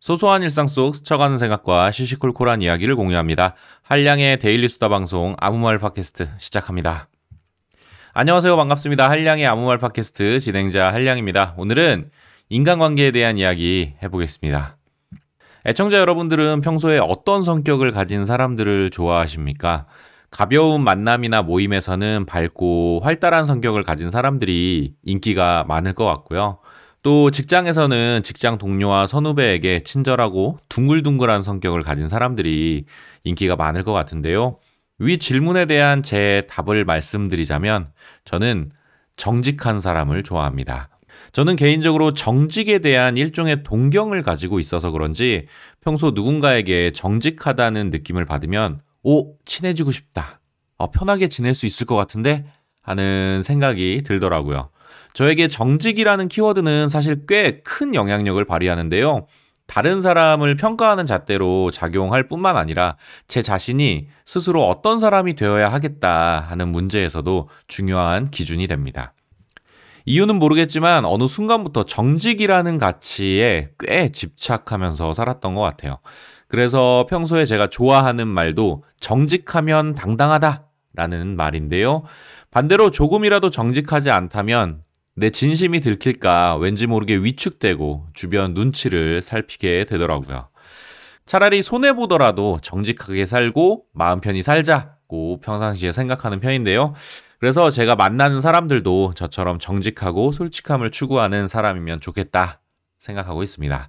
소소한 일상 속 스쳐가는 생각과 시시콜콜한 이야기를 공유합니다. 한량의 데일리 수다 방송 아무 말 팟캐스트 시작합니다. 안녕하세요. 반갑습니다. 한량의 아무 말 팟캐스트 진행자 한량입니다. 오늘은 인간관계에 대한 이야기 해보겠습니다. 애청자 여러분들은 평소에 어떤 성격을 가진 사람들을 좋아하십니까? 가벼운 만남이나 모임에서는 밝고 활달한 성격을 가진 사람들이 인기가 많을 것 같고요. 또 직장에서는 직장 동료와 선후배에게 친절하고 둥글둥글한 성격을 가진 사람들이 인기가 많을 것 같은데요. 위 질문에 대한 제 답을 말씀드리자면 저는 정직한 사람을 좋아합니다. 저는 개인적으로 정직에 대한 일종의 동경을 가지고 있어서 그런지 평소 누군가에게 정직하다는 느낌을 받으면 오, 친해지고 싶다. 어, 편하게 지낼 수 있을 것 같은데? 하는 생각이 들더라고요. 저에게 정직이라는 키워드는 사실 꽤 큰 영향력을 발휘하는데요. 다른 사람을 평가하는 잣대로 작용할 뿐만 아니라 제 자신이 스스로 어떤 사람이 되어야 하겠다 하는 문제에서도 중요한 기준이 됩니다. 이유는 모르겠지만 어느 순간부터 정직이라는 가치에 꽤 집착하면서 살았던 것 같아요. 그래서 평소에 제가 좋아하는 말도 정직하면 당당하다 라는 말인데요. 반대로 조금이라도 정직하지 않다면 내 진심이 들킬까 왠지 모르게 위축되고 주변 눈치를 살피게 되더라고요. 차라리 손해보더라도 정직하게 살고 마음 편히 살자고 평상시에 생각하는 편인데요. 그래서 제가 만나는 사람들도 저처럼 정직하고 솔직함을 추구하는 사람이면 좋겠다 생각하고 있습니다.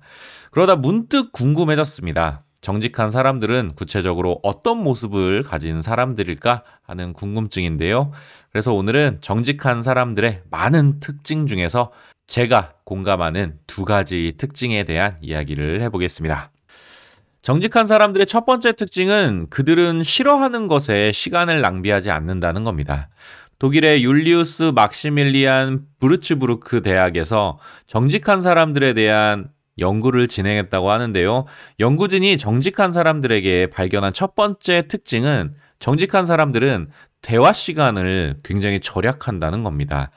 그러다 문득 궁금해졌습니다. 정직한 사람들은 구체적으로 어떤 모습을 가진 사람들일까 하는 궁금증인데요. 그래서 오늘은 정직한 사람들의 많은 특징 중에서 제가 공감하는 두 가지 특징에 대한 이야기를 해보겠습니다. 정직한 사람들의 첫 번째 특징은 그들은 싫어하는 것에 시간을 낭비하지 않는다는 겁니다. 독일의 율리우스 막시밀리안 브루츠부르크 대학에서 정직한 사람들에 대한 연구를 진행했다고 하는데요. 연구진이 정직한 사람들에게 발견한 첫 번째 특징은 정직한 사람들은 대화 시간을 굉장히 절약한다는 겁니다.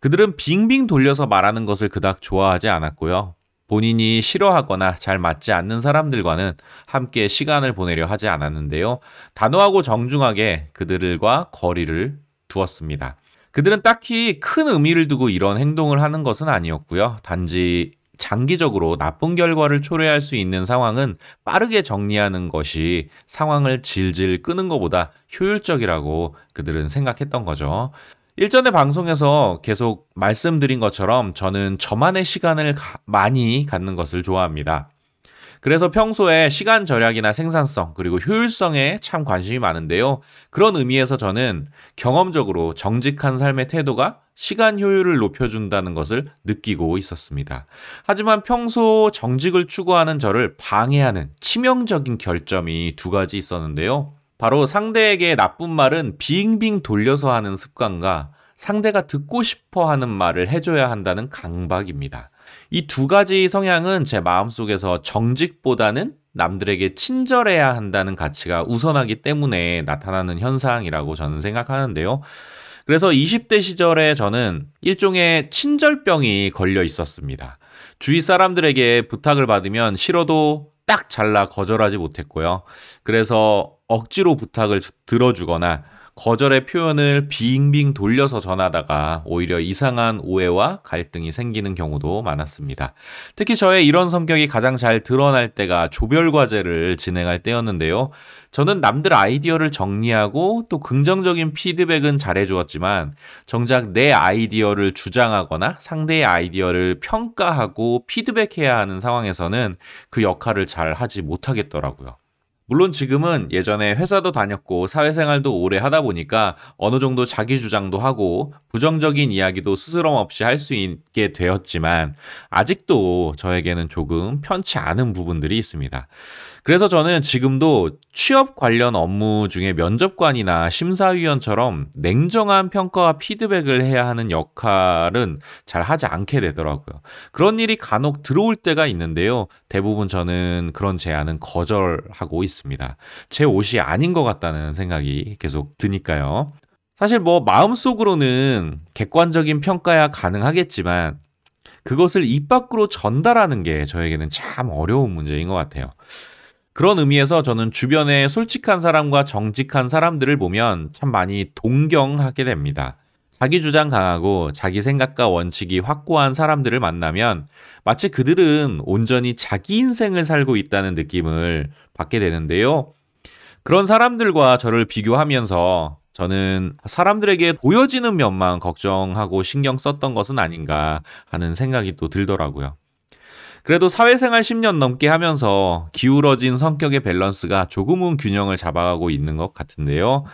그들은 빙빙 돌려서 말하는 것을 그닥 좋아하지 않았고요. 본인이 싫어하거나 잘 맞지 않는 사람들과는 함께 시간을 보내려 하지 않았는데요. 단호하고 정중하게 그들과 거리를 두었습니다. 그들은 딱히 큰 의미를 두고 이런 행동을 하는 것은 아니었고요. 단지 장기적으로 나쁜 결과를 초래할 수 있는 상황은 빠르게 정리하는 것이 상황을 질질 끄는 것보다 효율적이라고 그들은 생각했던 거죠. 일전의 방송에서 계속 말씀드린 것처럼 저는 저만의 시간을 가, 많이 갖는 것을 좋아합니다. 그래서 평소에 시간 절약이나 생산성 그리고 효율성에 참 관심이 많은데요. 그런 의미에서 저는 경험적으로 정직한 삶의 태도가 시간 효율을 높여준다는 것을 느끼고 있었습니다. 하지만 평소 정직을 추구하는 저를 방해하는 치명적인 결점이 두 가지 있었는데요. 바로 상대에게 나쁜 말은 빙빙 돌려서 하는 습관과 상대가 듣고 싶어 하는 말을 해줘야 한다는 강박입니다. 이 두 가지 성향은 제 마음속에서 정직보다는 남들에게 친절해야 한다는 가치가 우선하기 때문에 나타나는 현상이라고 저는 생각하는데요. 그래서 20대 시절에 저는 일종의 친절병이 걸려 있었습니다. 주위 사람들에게 부탁을 받으면 싫어도 딱 잘라 거절하지 못했고요. 그래서 억지로 부탁을 들어주거나 거절의 표현을 빙빙 돌려서 전하다가 오히려 이상한 오해와 갈등이 생기는 경우도 많았습니다. 특히 저의 이런 성격이 가장 잘 드러날 때가 조별 과제를 진행할 때였는데요. 저는 남들 아이디어를 정리하고 또 긍정적인 피드백은 잘해주었지만 정작 내 아이디어를 주장하거나 상대의 아이디어를 평가하고 피드백해야 하는 상황에서는 그 역할을 잘 하지 못하겠더라고요. 물론 지금은 예전에 회사도 다녔고 사회생활도 오래 하다 보니까 어느 정도 자기 주장도 하고 부정적인 이야기도 스스럼 없이 할 수 있게 되었지만 아직도 저에게는 조금 편치 않은 부분들이 있습니다. 그래서 저는 지금도 취업 관련 업무 중에 면접관이나 심사위원처럼 냉정한 평가와 피드백을 해야 하는 역할은 잘 하지 않게 되더라고요. 그런 일이 간혹 들어올 때가 있는데요. 대부분 저는 그런 제안은 거절하고 있습니다. 제 옷이 아닌 것 같다는 생각이 계속 드니까요. 사실 뭐 마음속으로는 객관적인 평가야 가능하겠지만 그것을 입 밖으로 전달하는 게 저에게는 참 어려운 문제인 것 같아요. 그런 의미에서 저는 주변에 솔직한 사람과 정직한 사람들을 보면 참 많이 동경하게 됩니다. 자기 주장 강하고 자기 생각과 원칙이 확고한 사람들을 만나면 마치 그들은 온전히 자기 인생을 살고 있다는 느낌을 받게 되는데요. 그런 사람들과 저를 비교하면서 저는 사람들에게 보여지는 면만 걱정하고 신경 썼던 것은 아닌가 하는 생각이 또 들더라고요. 그래도 사회생활 10년 넘게 하면서 기울어진 성격의 밸런스가 조금은 균형을 잡아가고 있는 것 같은데요.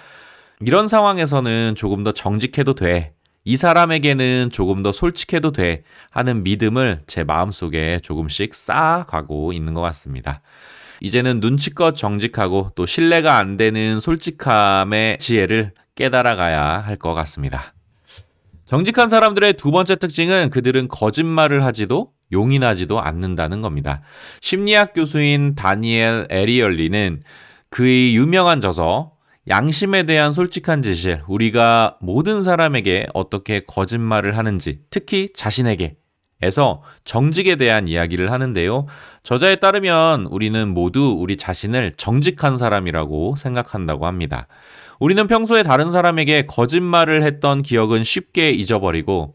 이런 상황에서는 조금 더 정직해도 돼. 이 사람에게는 조금 더 솔직해도 돼. 하는 믿음을 제 마음속에 조금씩 쌓아가고 있는 것 같습니다. 이제는 눈치껏 정직하고 또 신뢰가 안 되는 솔직함의 지혜를 깨달아 가야 할 것 같습니다. 정직한 사람들의 두 번째 특징은 그들은 거짓말을 하지도 용인하지도 않는다는 겁니다. 심리학 교수인 다니엘 에리얼리는 그의 유명한 저서 양심에 대한 솔직한 진실, 우리가 모든 사람에게 어떻게 거짓말을 하는지, 특히 자신에게 에서 정직에 대한 이야기를 하는데요. 저자에 따르면 우리는 모두 우리 자신을 정직한 사람이라고 생각한다고 합니다. 우리는 평소에 다른 사람에게 거짓말을 했던 기억은 쉽게 잊어버리고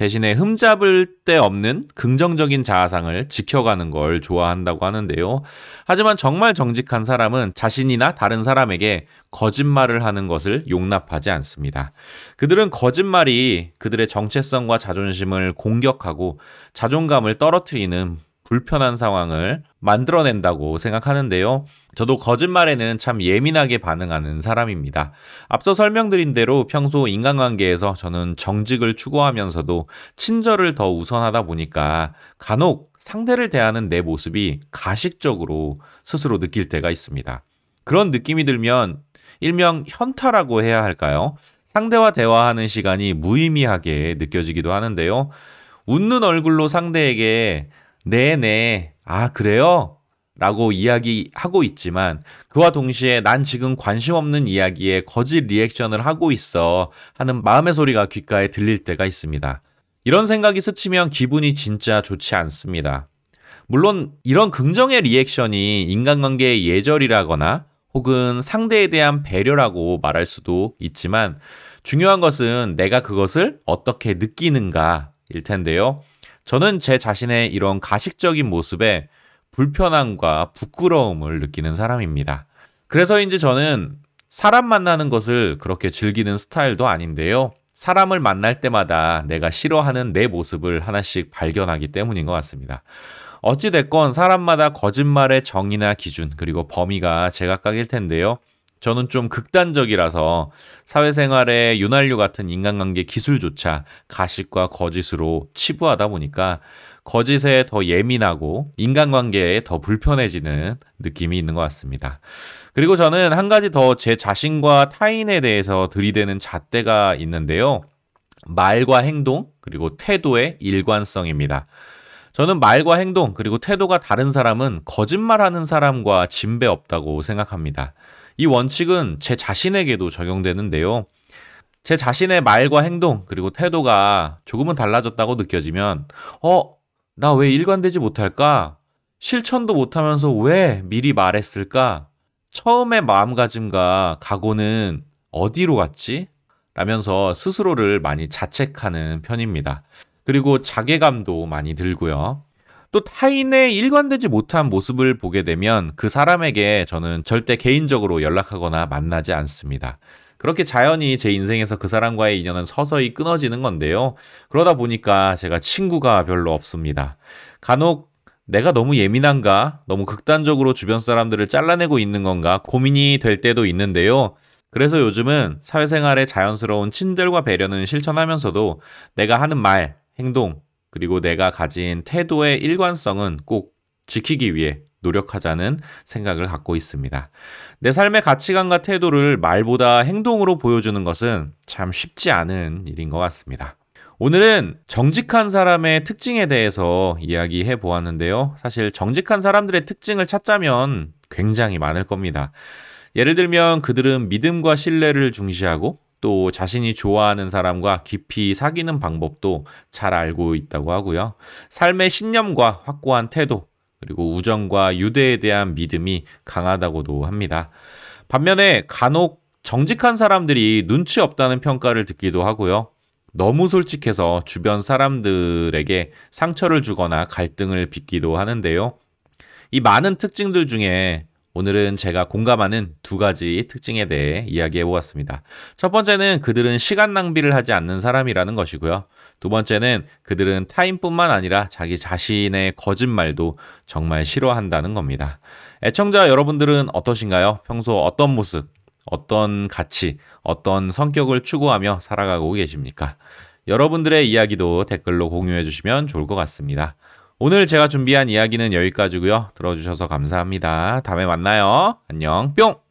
대신에 흠잡을 데 없는 긍정적인 자아상을 지켜가는 걸 좋아한다고 하는데요. 하지만 정말 정직한 사람은 자신이나 다른 사람에게 거짓말을 하는 것을 용납하지 않습니다. 그들은 거짓말이 그들의 정체성과 자존심을 공격하고 자존감을 떨어뜨리는 불편한 상황을 만들어낸다고 생각하는데요. 저도 거짓말에는 참 예민하게 반응하는 사람입니다. 앞서 설명드린 대로 평소 인간관계에서 저는 정직을 추구하면서도 친절을 더 우선하다 보니까 간혹 상대를 대하는 내 모습이 가식적으로 스스로 느낄 때가 있습니다. 그런 느낌이 들면 일명 현타라고 해야 할까요? 상대와 대화하는 시간이 무의미하게 느껴지기도 하는데요. 웃는 얼굴로 상대에게 네네. 아, 그래요? 라고 이야기하고 있지만 그와 동시에 난 지금 관심 없는 이야기에 거짓 리액션을 하고 있어 하는 마음의 소리가 귓가에 들릴 때가 있습니다. 이런 생각이 스치면 기분이 진짜 좋지 않습니다. 물론 이런 긍정의 리액션이 인간관계의 예절이라거나 혹은 상대에 대한 배려라고 말할 수도 있지만 중요한 것은 내가 그것을 어떻게 느끼는가 일 텐데요. 저는 제 자신의 이런 가식적인 모습에 불편함과 부끄러움을 느끼는 사람입니다. 그래서인지 저는 사람 만나는 것을 그렇게 즐기는 스타일도 아닌데요. 사람을 만날 때마다 내가 싫어하는 내 모습을 하나씩 발견하기 때문인 것 같습니다. 어찌됐건 사람마다 거짓말의 정의나 기준, 그리고 범위가 제각각일 텐데요. 저는 좀 극단적이라서 사회생활에 윤활유 같은 인간관계 기술조차 가식과 거짓으로 치부하다 보니까 거짓에 더 예민하고 인간관계에 더 불편해지는 느낌이 있는 것 같습니다. 그리고 저는 한 가지 더 제 자신과 타인에 대해서 들이대는 잣대가 있는데요. 말과 행동, 그리고 태도의 일관성입니다. 저는 말과 행동, 그리고 태도가 다른 사람은 거짓말하는 사람과 진배 없다고 생각합니다. 이 원칙은 제 자신에게도 적용되는데요. 제 자신의 말과 행동, 그리고 태도가 조금은 달라졌다고 느껴지면, 어, 나 왜 일관되지 못할까? 실천도 못하면서 왜 미리 말했을까? 처음의 마음가짐과 각오는 어디로 갔지? 라면서 스스로를 많이 자책하는 편입니다. 그리고 자괴감도 많이 들고요. 또 타인의 일관되지 못한 모습을 보게 되면 그 사람에게 저는 절대 개인적으로 연락하거나 만나지 않습니다. 그렇게 자연히 제 인생에서 그 사람과의 인연은 서서히 끊어지는 건데요. 그러다 보니까 제가 친구가 별로 없습니다. 간혹 내가 너무 예민한가? 너무 극단적으로 주변 사람들을 잘라내고 있는 건가? 고민이 될 때도 있는데요. 그래서 요즘은 사회생활의 자연스러운 친절과 배려는 실천하면서도 내가 하는 말, 행동, 그리고 내가 가진 태도의 일관성은 꼭 지키기 위해 노력하자는 생각을 갖고 있습니다. 내 삶의 가치관과 태도를 말보다 행동으로 보여주는 것은 참 쉽지 않은 일인 것 같습니다. 오늘은 정직한 사람의 특징에 대해서 이야기해 보았는데요. 사실 정직한 사람들의 특징을 찾자면 굉장히 많을 겁니다. 예를 들면 그들은 믿음과 신뢰를 중시하고 또 자신이 좋아하는 사람과 깊이 사귀는 방법도 잘 알고 있다고 하고요. 삶의 신념과 확고한 태도, 그리고 우정과 유대에 대한 믿음이 강하다고도 합니다. 반면에 간혹 정직한 사람들이 눈치 없다는 평가를 듣기도 하고요. 너무 솔직해서 주변 사람들에게 상처를 주거나 갈등을 빚기도 하는데요. 이 많은 특징들 중에 오늘은 제가 공감하는 두 가지 특징에 대해 이야기해 보았습니다. 첫 번째는 그들은 시간 낭비를 하지 않는 사람이라는 것이고요. 두 번째는 그들은 타인뿐만 아니라 자기 자신의 거짓말도 정말 싫어한다는 겁니다. 애청자 여러분들은 어떠신가요? 평소 어떤 모습, 어떤 가치, 어떤 성격을 추구하며 살아가고 계십니까? 여러분들의 이야기도 댓글로 공유해 주시면 좋을 것 같습니다. 오늘 제가 준비한 이야기는 여기까지고요. 들어주셔서 감사합니다. 다음에 만나요. 안녕. 뿅!